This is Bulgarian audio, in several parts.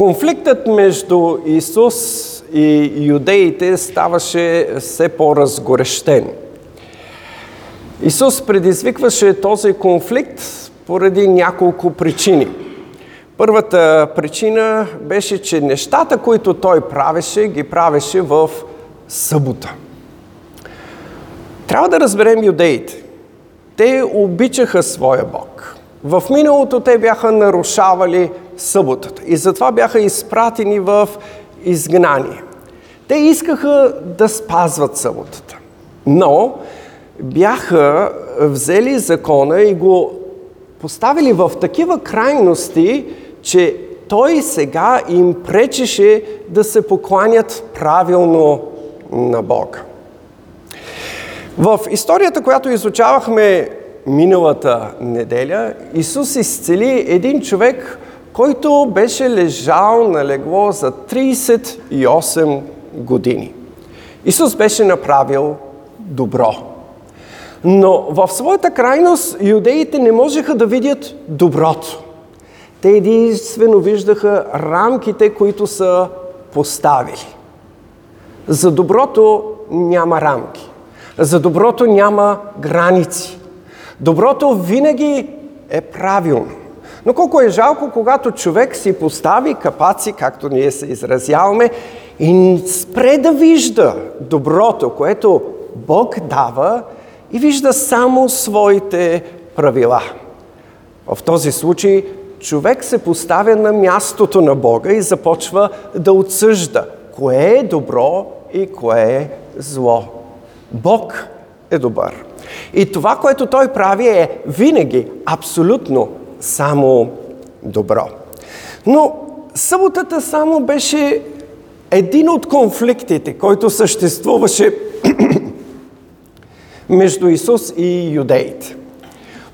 Конфликтът между Исус и юдеите ставаше все по-разгорещен. Исус предизвикваше този конфликт поради няколко причини. Първата причина беше, че нещата, които той правеше, ги правеше в събота. Трябва да разберем юдеите. Те обичаха своя Бог. В миналото те бяха нарушавали съботата и затова бяха изпратени в изгнание. Те искаха да спазват съботата, но бяха взели закона и го поставили в такива крайности, че той сега им пречеше да се покланят правилно на Бога. В историята, която изучавахме миналата неделя, Исус изцели един човек, който беше лежал на легло за 38 години. Исус беше направил добро. Но в своята крайност юдеите не можеха да видят доброто. Те единствено виждаха рамките, които са поставили. За доброто няма рамки. За доброто няма граници. Доброто винаги е правилно. Но колко е жалко, когато човек си постави капаци, както ние се изразяваме, и спре да вижда доброто, което Бог дава и вижда само своите правила. В този случай човек се поставя на мястото на Бога и започва да отсъжда кое е добро и кое е зло. Бог е добър. И това, което той прави е винаги абсолютно само добро. Но съботата само беше един от конфликтите, който съществуваше между Исус и юдеите.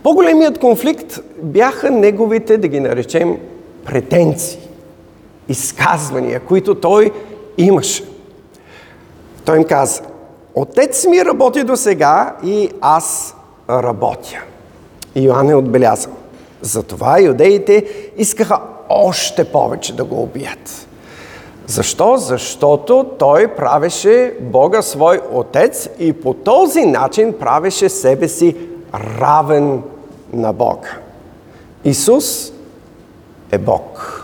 По-големият конфликт бяха неговите, да ги наречем, претенции, изказвания, които той имаше. Той им каза, Отец ми работи до сега и аз работя. И Йоанн е отбелязал. Затова юдеите искаха още повече да го убият. Защо? Защото той правеше Бога свой отец и по този начин правеше себе си равен на Бога. Исус е Бог.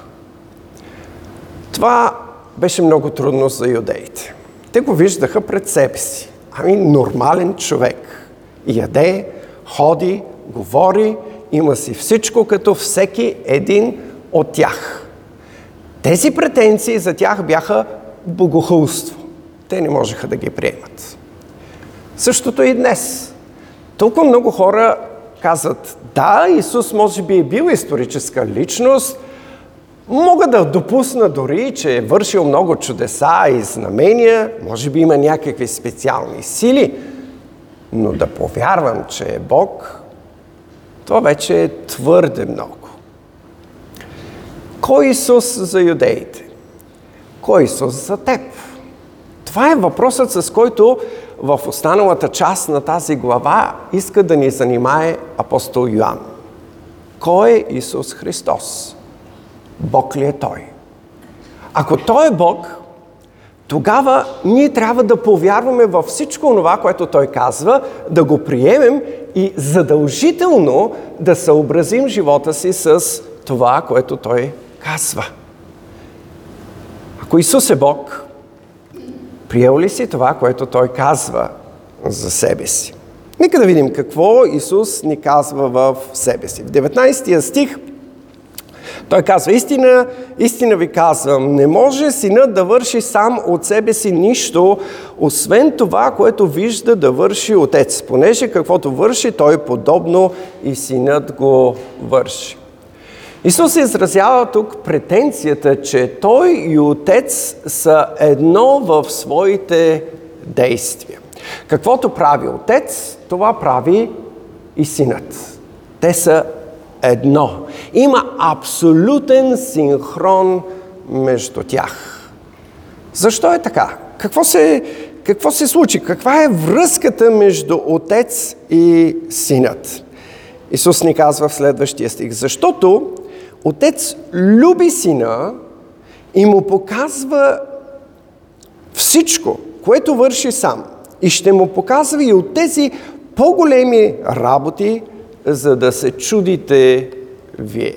Това беше много трудно за юдеите. Те го виждаха пред себе си. Ами нормален човек. Яде, ходи, говори, има си всичко като всеки един от тях. Тези претенции за тях бяха богохулство. Те не можеха да ги приемат. Същото и днес. Толкова много хора казват, да, Исус може би е бил историческа личност, Мога да допусна дори, че е вършил много чудеса и знамения, може би има някакви специални сили, но да повярвам, че е Бог, това вече е твърде много. Кой Исус за юдеите? Кой Исус за теб? Това е въпросът, с който в останалата част на тази глава иска да ни занимае апостол Йоанн. Кой е Исус Христос? Бог ли е Той? Ако Той е Бог, тогава ние трябва да повярваме във всичко това, което Той казва, да го приемем и задължително да съобразим живота си с това, което Той казва. Ако Исус е Бог, приел ли си това, което Той казва за себе си? Нека да видим какво Исус ни казва в себе си. В 19 стих той казва, истина, истина ви казвам, не може синът да върши сам от себе си нищо, освен това, което вижда да върши отец, понеже каквото върши, той подобно и синът го върши. Исус изразява тук претенцията, че той и отец са едно в своите действия. Каквото прави отец, това прави и синът. Те са едно. Има абсолютен синхрон между тях. Защо е така? Какво се, какво се случи? Каква е връзката между отец и синът? Исус ни казва в следващия стих. Защото отец люби сина и му показва всичко, което върши сам. И ще му показва и от тези по-големи работи, за да се чудите вие.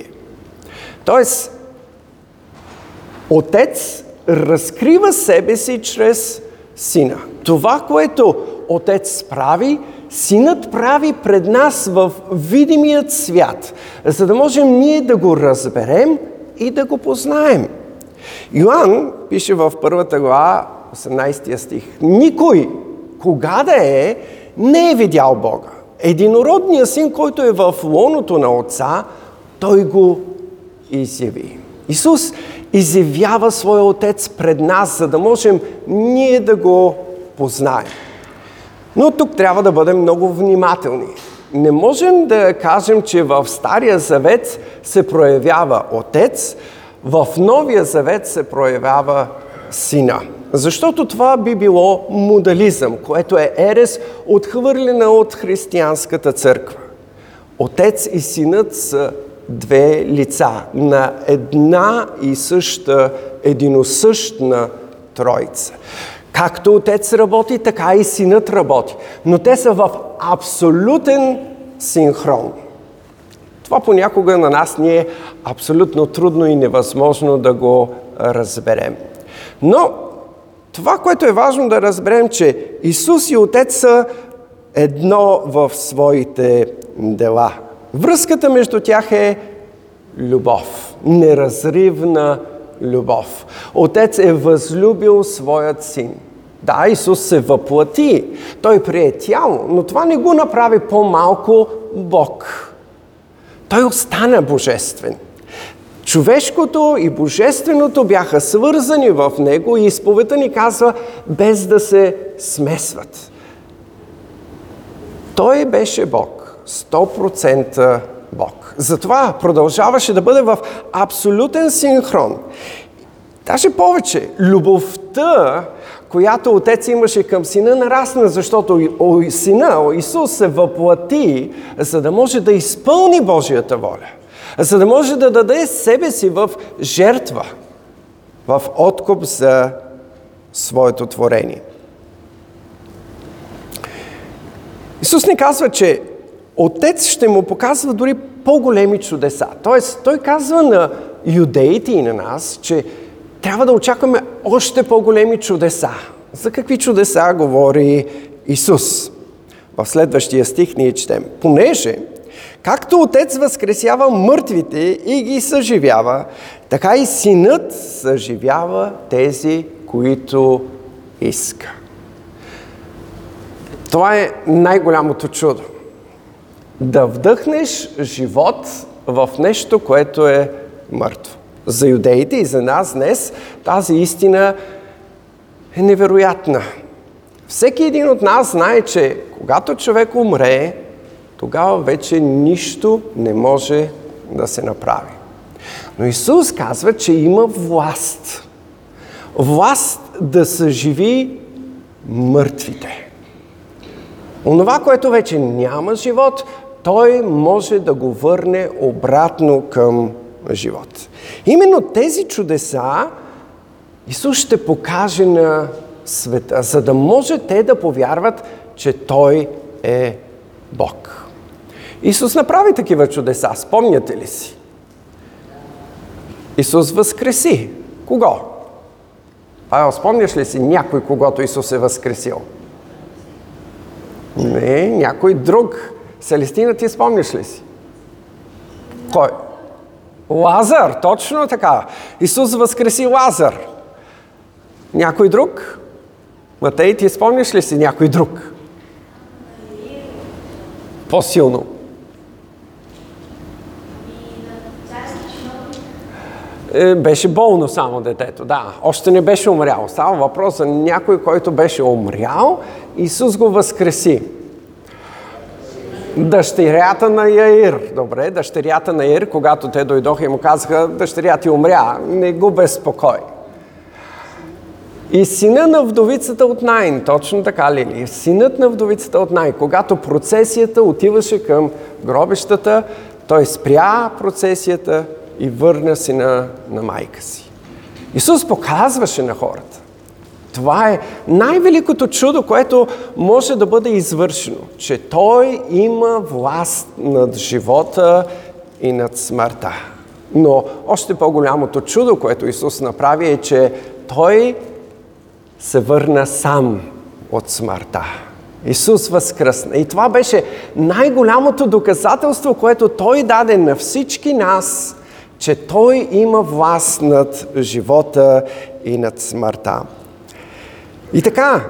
Тоест, Отец разкрива себе си чрез Сина. Това, което Отец прави, Синът прави пред нас в видимият свят, за да можем ние да го разберем и да го познаем. Йоанн пише в първата глава, 18 стих, никой, кога да е, не е видял Бога. Единородният син, който е в лоното на Отца, той го изяви. Исус изявява своя Отец пред нас, за да можем ние да го познаем. Но тук трябва да бъдем много внимателни. Не можем да кажем, че в Стария Завет се проявява Отец, в Новия Завет се проявява Сина. Защото това би било модализъм, което е ерес отхвърлена от християнската църква. Отец и синът са две лица на една и съща единосъщна тройца. Както отец работи, така и синът работи. Но те са в абсолютен синхрон. Това понякога на нас ни е абсолютно трудно и невъзможно да го разберем. Но това, което е важно да разберем, че Исус и Отец са едно в своите дела. Връзката между тях е любов, неразривна любов. Отец е възлюбил своят син. Да, Исус се въплати, той прие тяло, но това не го направи по-малко Бог. Той остана божествен. Човешкото и божественото бяха свързани в него и изповедта ни казва без да се смесват. Той беше Бог, 100% Бог. Затова продължаваше да бъде в абсолютен синхрон. Даже повече, любовта, която отец имаше към сина, нарасна, защото сина, Исус се въплати, за да може да изпълни Божията воля за да може да даде себе си в жертва, в откуп за своето творение. Исус ни казва, че Отец ще му показва дори по-големи чудеса. Тоест, той казва на юдеите и на нас, че трябва да очакваме още по-големи чудеса. За какви чудеса говори Исус? В следващия стих ние четем. Понеже Както Отец възкресява мъртвите и ги съживява, така и Синът съживява тези, които иска. Това е най-голямото чудо. Да вдъхнеш живот в нещо, което е мъртво. За юдеите и за нас днес тази истина е невероятна. Всеки един от нас знае, че когато човек умре, тогава вече нищо не може да се направи. Но Исус казва, че има власт. Власт да съживи мъртвите. Онова, което вече няма живот, той може да го върне обратно към живот. Именно тези чудеса Исус ще покаже на света, за да може те да повярват, че Той е Бог. Исус направи такива чудеса, спомняте ли си? Исус възкреси. Кого? Павел, спомняш ли си някой, когато Исус е възкресил? Не, някой друг. Селестина, ти спомняш ли си? Кой? Лазар, точно така. Исус възкреси Лазар. Някой друг? Матей, ти спомняш ли си някой друг? По-силно. Е, беше болно само детето, да. Още не беше умрял. Става въпрос за някой, който беше умрял, Исус го възкреси. Дъщерята на Яир. Добре, дъщерята на Яир, когато те дойдоха и му казаха, дъщеря ти умря, не го безпокой. И сина на вдовицата от Найн, точно така ли? Синът на вдовицата от Найн, когато процесията отиваше към гробищата, той спря процесията и върна сина на майка си. Исус показваше на хората. Това е най-великото чудо, което може да бъде извършено, че Той има власт над живота и над смъртта. Но още по-голямото чудо, което Исус направи е, че Той се върна сам от смъртта. Исус възкръсна. И това беше най-голямото доказателство, което Той даде на всички нас, че Той има власт над живота и над смъртта. И така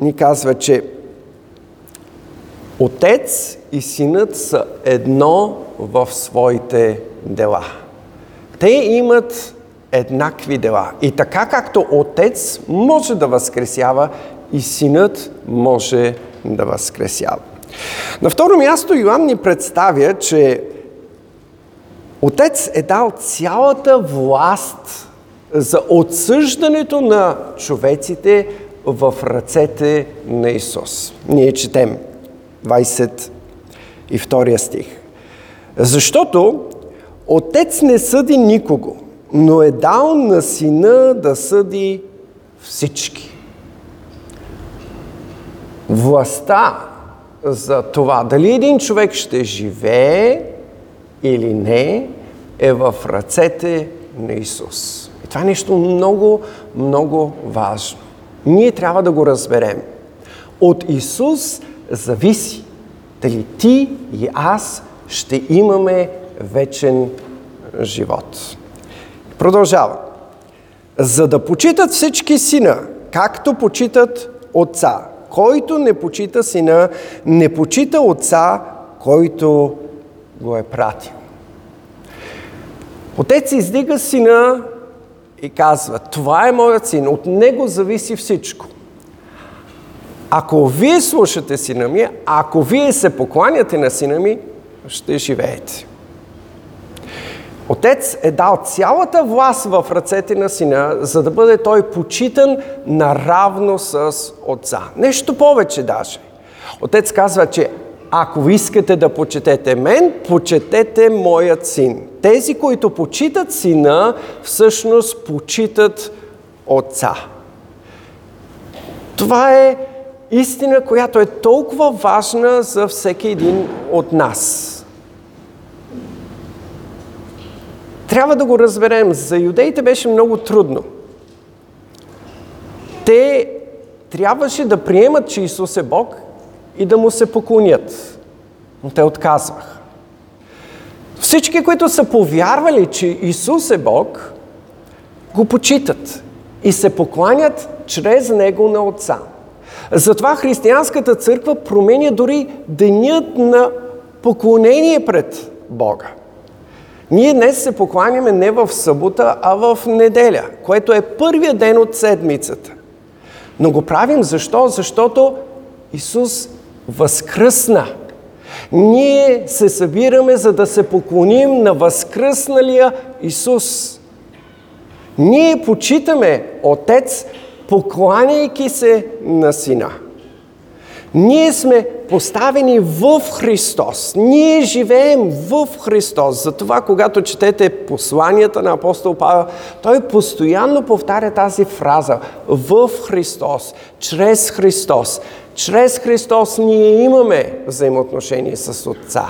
ни казва, че Отец и Синът са едно в своите дела. Те имат еднакви дела. И така както Отец може да възкресява, и Синът може да възкресява. На второ място Йоанн ни представя, че Отец е дал цялата власт за отсъждането на човеците в ръцете на Исус. Ние четем 22 стих. Защото Отец не съди никого, но е дал на сина да съди всички. Властта за това дали един човек ще живее или не е в ръцете на Исус. И това е нещо много, много важно. Ние трябва да го разберем. От Исус зависи дали ти и аз ще имаме вечен живот. Продължава. За да почитат всички сина, както почитат отца. Който не почита сина, не почита отца, който го е пратил. Отец издига сина и казва, това е моят син, от него зависи всичко. Ако вие слушате сина ми, ако вие се покланяте на сина ми, ще живеете. Отец е дал цялата власт в ръцете на сина, за да бъде той почитан наравно с отца. Нещо повече даже. Отец казва, че ако искате да почетете мен, почетете моят син. Тези, които почитат сина, всъщност почитат отца. Това е истина, която е толкова важна за всеки един от нас. Трябва да го разберем. За юдеите беше много трудно. Те трябваше да приемат, че Исус е Бог и да му се поклонят. Но те отказваха. Всички, които са повярвали, че Исус е Бог, го почитат и се покланят чрез Него на Отца. Затова християнската църква променя дори денят на поклонение пред Бога. Ние днес се покланяме не в събота, а в неделя, което е първия ден от седмицата. Но го правим защо? Защото Исус възкръсна. Ние се събираме, за да се поклоним на възкръсналия Исус. Ние почитаме Отец, покланяйки се на Сина. Ние сме поставени в Христос. Ние живеем в Христос. Затова, когато четете посланията на апостол Павел, той постоянно повтаря тази фраза в Христос, чрез Христос. Чрез Христос ние имаме взаимоотношение с Отца.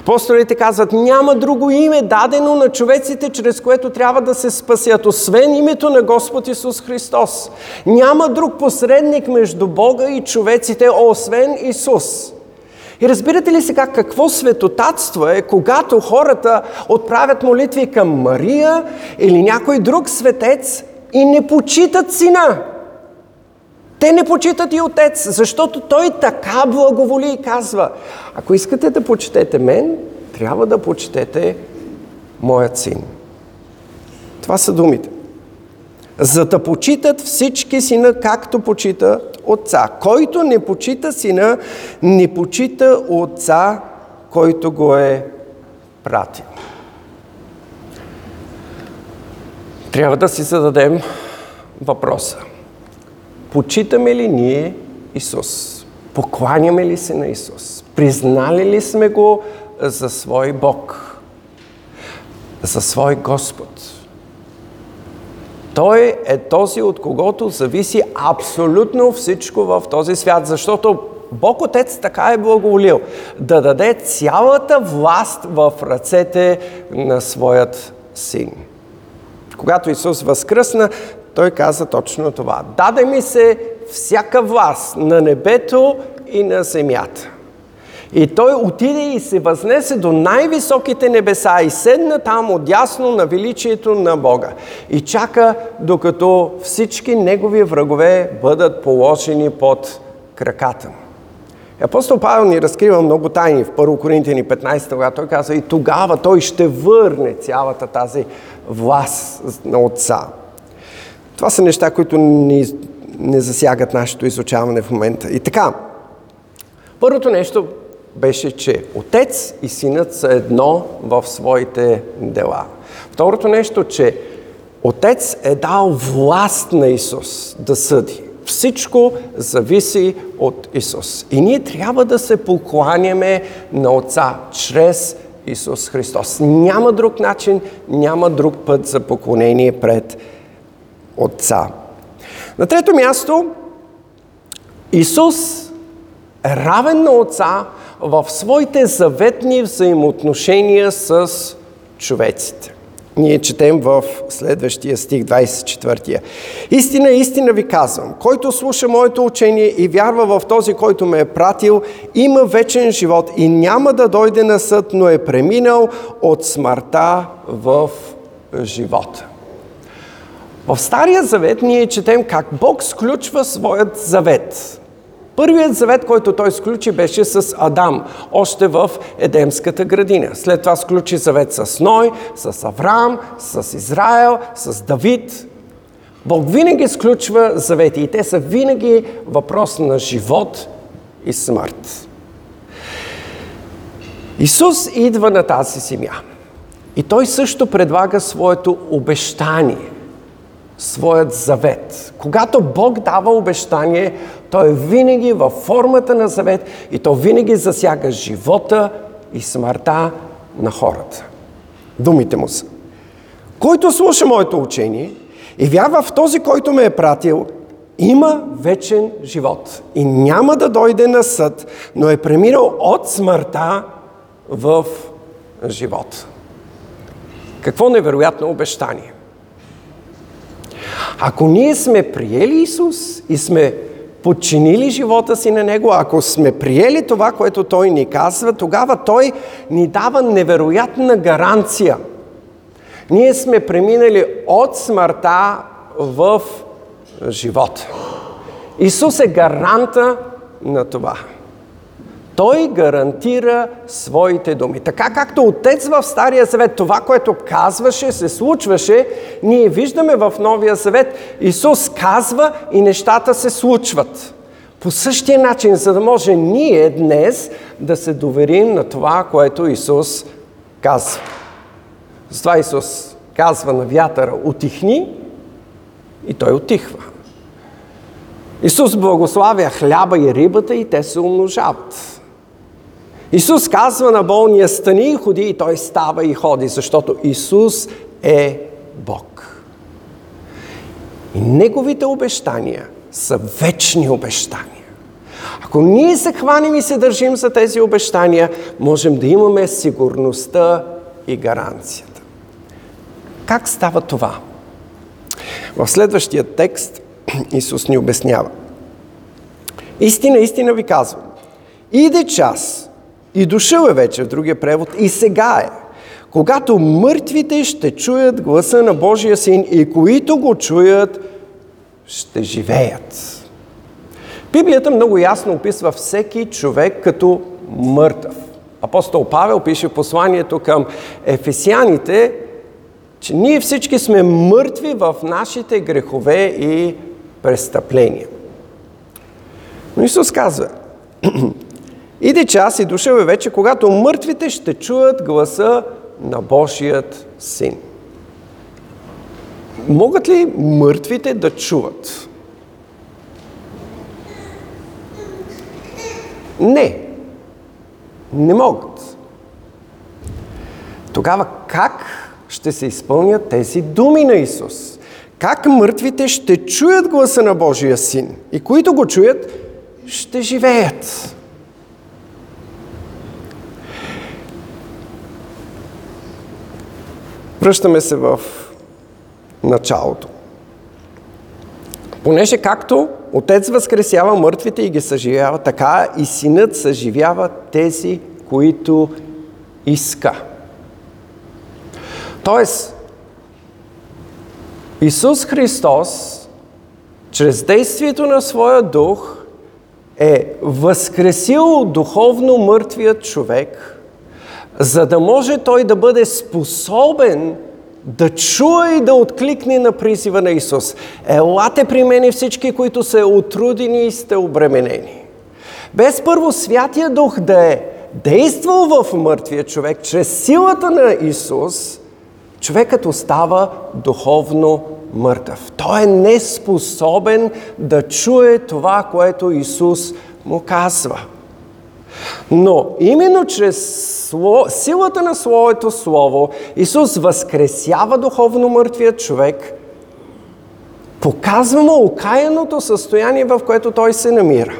Апостолите казват, няма друго име дадено на човеците, чрез което трябва да се спасят, освен името на Господ Исус Христос. Няма друг посредник между Бога и човеците, освен Исус. И разбирате ли сега какво светотатство е, когато хората отправят молитви към Мария или някой друг светец и не почитат сина? Те не почитат и отец, защото той така благоволи и казва, ако искате да почетете мен, трябва да почетете моят син. Това са думите. За да почитат всички сина, както почита отца. Който не почита сина, не почита отца, който го е пратил. Трябва да си зададем въпроса. Почитаме ли ние Исус? Покланяме ли се на Исус? Признали ли сме го за свой Бог? За свой Господ? Той е този, от когото зависи абсолютно всичко в този свят, защото Бог Отец така е благоволил да даде цялата власт в ръцете на своят син. Когато Исус възкръсна, той каза точно това. Даде ми се всяка власт на небето и на земята. И той отиде и се възнесе до най-високите небеса и седна там отясно на величието на Бога. И чака докато всички негови врагове бъдат положени под краката му. Апостол Павел ни разкрива много тайни в 1 Коринтияни 15, когато той казва и тогава той ще върне цялата тази власт на Отца. Това са неща, които ни, не засягат нашето изучаване в момента. И така, първото нещо беше, че Отец и Синът са едно в своите дела. Второто нещо, че Отец е дал власт на Исус да съди. Всичко зависи от Исус. И ние трябва да се покланяме на Отца чрез Исус Христос. Няма друг начин, няма друг път за поклонение пред Отца. На трето място, Исус е равен на Отца в своите заветни взаимоотношения с човеците. Ние четем в следващия стих, 24. Истина, истина ви казвам, който слуша моето учение и вярва в този, който ме е пратил, има вечен живот и няма да дойде на съд, но е преминал от смъртта в живота. В Стария завет ние четем как Бог сключва своят завет. Първият завет, който той сключи, беше с Адам, още в Едемската градина. След това сключи завет с Ной, с Авраам, с Израел, с Давид. Бог винаги сключва завети и те са винаги въпрос на живот и смърт. Исус идва на тази земя и той също предлага своето обещание своят завет. Когато Бог дава обещание, той е винаги във формата на завет и то винаги засяга живота и смъртта на хората. Думите му са. Който слуша моето учение и вярва в този, който ме е пратил, има вечен живот и няма да дойде на съд, но е премирал от смъртта в живот. Какво невероятно обещание! Ако ние сме приели Исус и сме подчинили живота си на Него, ако сме приели това, което Той ни казва, тогава Той ни дава невероятна гаранция. Ние сме преминали от смъртта в живота. Исус е гаранта на това. Той гарантира своите думи. Така както Отец в Стария Завет, това, което казваше, се случваше, ние виждаме в Новия Завет, Исус казва и нещата се случват. По същия начин, за да може ние днес да се доверим на това, което Исус казва. Затова Исус казва на вятъра, отихни и той отихва. Исус благославя хляба и рибата и те се умножават. Исус казва на болния стани и ходи и той става и ходи, защото Исус е Бог. И Неговите обещания са вечни обещания. Ако ние се хванем и се държим за тези обещания, можем да имаме сигурността и гаранцията. Как става това? В следващия текст Исус ни обяснява. Истина, истина ви казвам. Иде час, и дошъл е вече в другия превод. И сега е. Когато мъртвите ще чуят гласа на Божия син и които го чуят, ще живеят. Библията много ясно описва всеки човек като мъртъв. Апостол Павел пише посланието към ефесяните, че ние всички сме мъртви в нашите грехове и престъпления. Но Исус казва, Иде час и дошъл е вече, когато мъртвите ще чуят гласа на Божият син. Могат ли мъртвите да чуват? Не. Не могат. Тогава как ще се изпълнят тези думи на Исус? как мъртвите ще чуят гласа на Божия син и които го чуят, ще живеят. Връщаме се в началото. Понеже както Отец възкресява мъртвите и ги съживява, така и Синът съживява тези, които иска. Тоест, Исус Христос, чрез действието на своя дух, е възкресил духовно мъртвият човек, за да може той да бъде способен да чуе и да откликне на призива на Исус. Елате при мене всички, които са отрудени и сте обременени. Без първо Святия Дух да е действал в мъртвия човек, чрез силата на Исус, човекът остава духовно мъртъв. Той е неспособен да чуе това, което Исус му казва. Но именно чрез силата на Своето Слово Исус възкресява духовно мъртвия човек, показва му окаяното състояние, в което той се намира.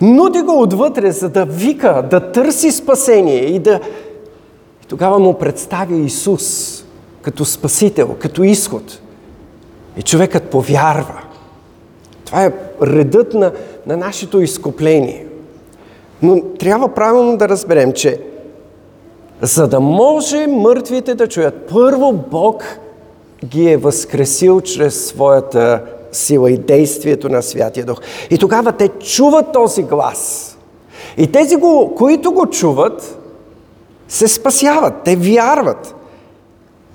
Нуди го отвътре, за да вика, да търси спасение и да... И тогава му представя Исус като спасител, като изход. И човекът повярва. Това е редът на, на нашето изкупление. Но трябва правилно да разберем, че за да може мъртвите да чуят, първо Бог ги е възкресил чрез своята сила и действието на Святия Дух. И тогава те чуват този глас. И тези, които го чуват, се спасяват, те вярват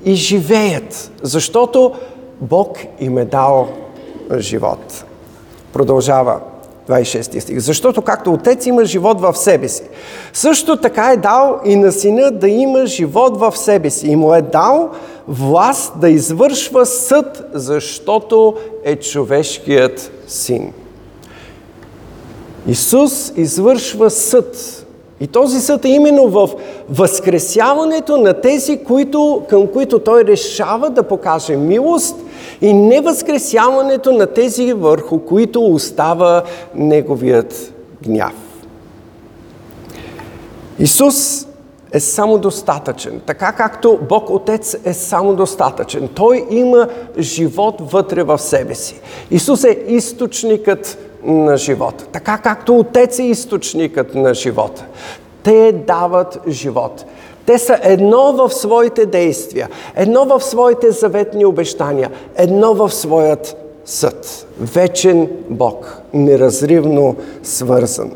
и живеят, защото Бог им е дал живот. Продължава 26 стих. Защото както Отец има живот в себе си, също така е дал и на Сина да има живот в себе си. И му е дал власт да извършва съд, защото е човешкият син. Исус извършва съд. И този съд е именно в възкресяването на тези, които, към които той решава да покаже милост и не възкресяването на тези, върху които остава неговият гняв. Исус е самодостатъчен, така както Бог Отец е самодостатъчен. Той има живот вътре в себе си. Исус е източникът на живота. Така както Отец е източникът на живота. Те дават живот. Те са едно в своите действия, едно в своите заветни обещания, едно в своят съд. Вечен Бог, неразривно свързан.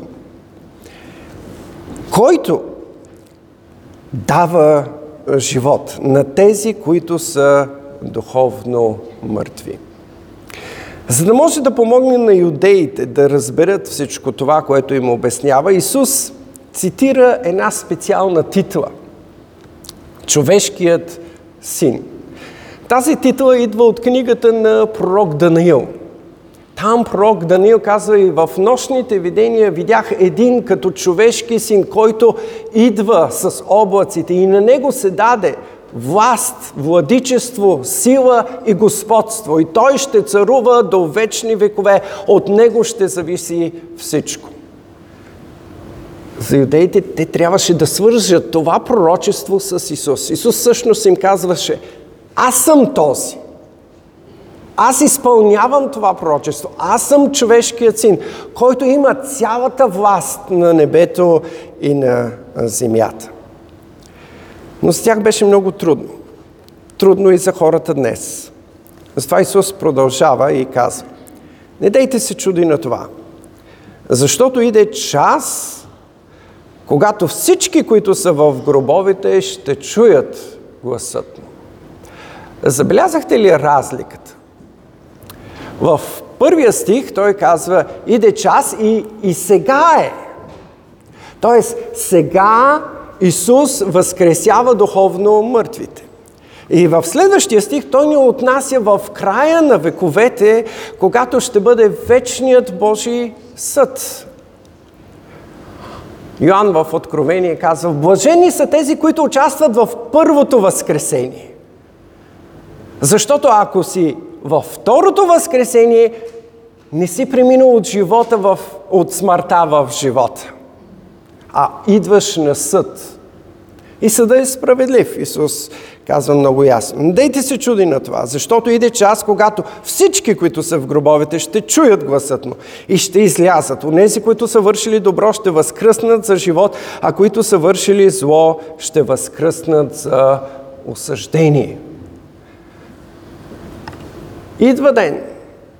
Който дава живот на тези, които са духовно мъртви. За да може да помогне на юдеите да разберат всичко това, което им обяснява, Исус цитира една специална титла – Човешкият син. Тази титла идва от книгата на пророк Даниил. Там пророк Даниил казва и в нощните видения видях един като човешки син, който идва с облаците и на него се даде власт, владичество, сила и господство. И той ще царува до вечни векове. От него ще зависи всичко. За юдеите те трябваше да свържат това пророчество с Исус. Исус всъщност им казваше, аз съм този. Аз изпълнявам това пророчество. Аз съм човешкият син, който има цялата власт на небето и на земята. Но с тях беше много трудно. Трудно и за хората днес. Затова Исус продължава и казва, не дейте се чуди на това, защото иде час, когато всички, които са в гробовете, ще чуят гласът му. Забелязахте ли разликата? В първия стих той казва, иде час и, и сега е. Тоест, сега Исус възкресява духовно мъртвите. И в следващия стих той ни отнася в края на вековете, когато ще бъде вечният Божий съд. Йоанн в Откровение казва, блажени са тези, които участват в първото възкресение. Защото ако си във второто възкресение, не си преминал от живота в, от смъртта в живота, а идваш на съд. И съда е справедлив. Исус казва много ясно. Не дейте се чуди на това, защото иде час, когато всички, които са в гробовете, ще чуят гласът му и ще излязат. Онези, които са вършили добро, ще възкръснат за живот, а които са вършили зло, ще възкръснат за осъждение. Идва ден,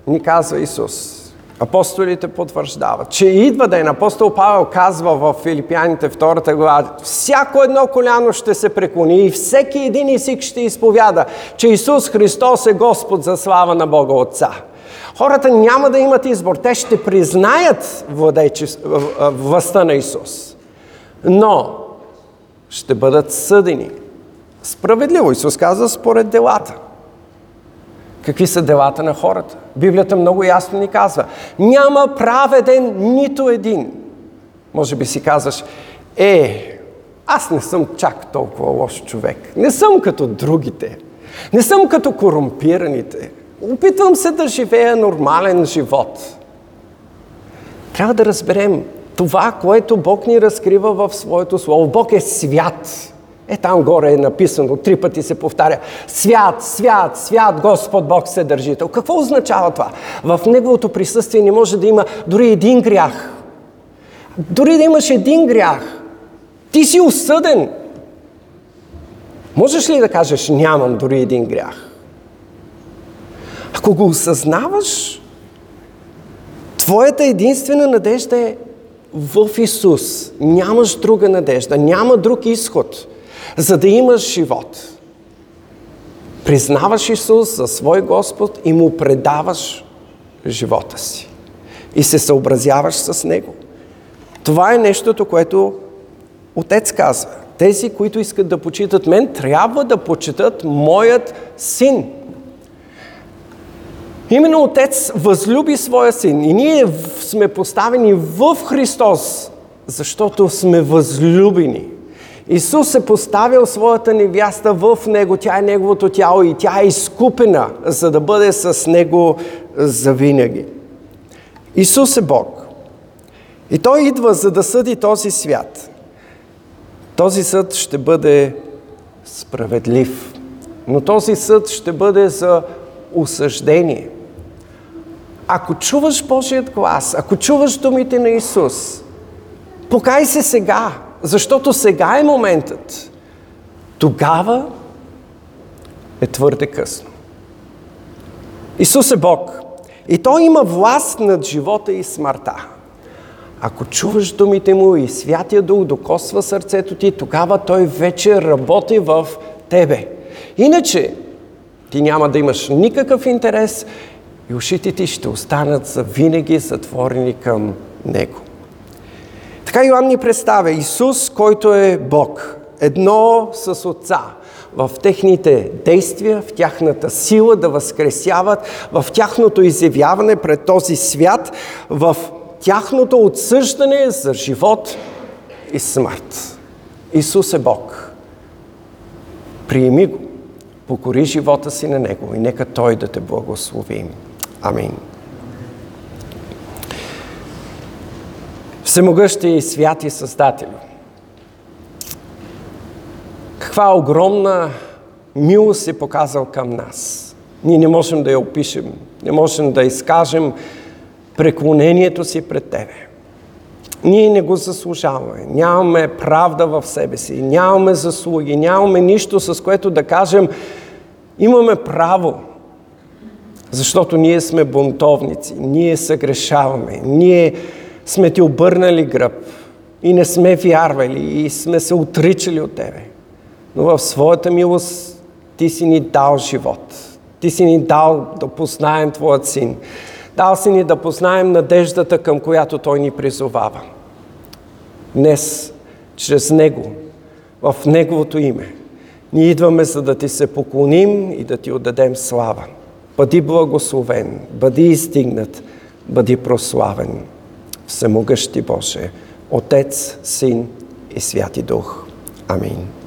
ни казва Исус. Апостолите потвърждават, че идва ден. Апостол Павел казва в Филипяните втората глава, всяко едно коляно ще се преклони и всеки един език ще изповяда, че Исус Христос е Господ за слава на Бога Отца. Хората няма да имат избор. Те ще признаят властта на Исус. Но ще бъдат съдени. Справедливо. Исус каза според делата. Какви са делата на хората? Библията много ясно ни казва. Няма праведен нито един. Може би си казваш, е, аз не съм чак толкова лош човек. Не съм като другите. Не съм като корумпираните. Опитвам се да живея нормален живот. Трябва да разберем това, което Бог ни разкрива в своето Слово. Бог е свят. Е, там горе е написано, три пъти се повтаря. Свят, свят, свят Господ Бог се държител. Какво означава това? В Неговото присъствие не може да има дори един грях. Дори да имаш един грях, ти си осъден. Можеш ли да кажеш, нямам дори един грях? Ако го осъзнаваш, твоята единствена надежда е в Исус. Нямаш друга надежда, няма друг изход за да имаш живот. Признаваш Исус за свой Господ и му предаваш живота си. И се съобразяваш с Него. Това е нещото, което Отец казва. Тези, които искат да почитат мен, трябва да почитат моят син. Именно Отец възлюби своя син и ние сме поставени в Христос, защото сме възлюбени. Исус е поставил своята невяста в Него, тя е Неговото тяло и тя е изкупена, за да бъде с Него завинаги. Исус е Бог. И Той идва, за да съди този свят. Този съд ще бъде справедлив, но този съд ще бъде за осъждение. Ако чуваш Божият глас, ако чуваш думите на Исус, покай се сега, защото сега е моментът. Тогава е твърде късно. Исус е Бог. И Той има власт над живота и смъртта. Ако чуваш думите Му и Святия Дух докосва сърцето ти, тогава Той вече работи в тебе. Иначе ти няма да имаш никакъв интерес и ушите ти ще останат за винаги затворени към Него. Така Йоанн ни представя Исус, който е Бог, едно с Отца, в техните действия, в тяхната сила да възкресяват, в тяхното изявяване пред този свят, в тяхното отсъждане за живот и смърт. Исус е Бог. Приеми го, покори живота си на Него и нека Той да те благослови. Амин. Всемогъщи и святи Създател. Каква огромна милост е показал към нас. Ние не можем да я опишем, не можем да изкажем преклонението си пред Тебе. Ние не го заслужаваме. Нямаме правда в себе си, нямаме заслуги, нямаме нищо с което да кажем имаме право. Защото ние сме бунтовници, ние съгрешаваме, ние сме ти обърнали гръб и не сме вярвали и сме се отричали от Тебе. Но в своята милост Ти си ни дал живот. Ти си ни дал да познаем Твоят Син. Дал си ни да познаем надеждата, към която Той ни призовава. Днес, чрез Него, в Неговото име, ние идваме за да Ти се поклоним и да Ти отдадем слава. Бъди благословен, бъди издигнат, бъди прославен. Всемогъщи Боже, Отец, Син и Святи Дух. Амин.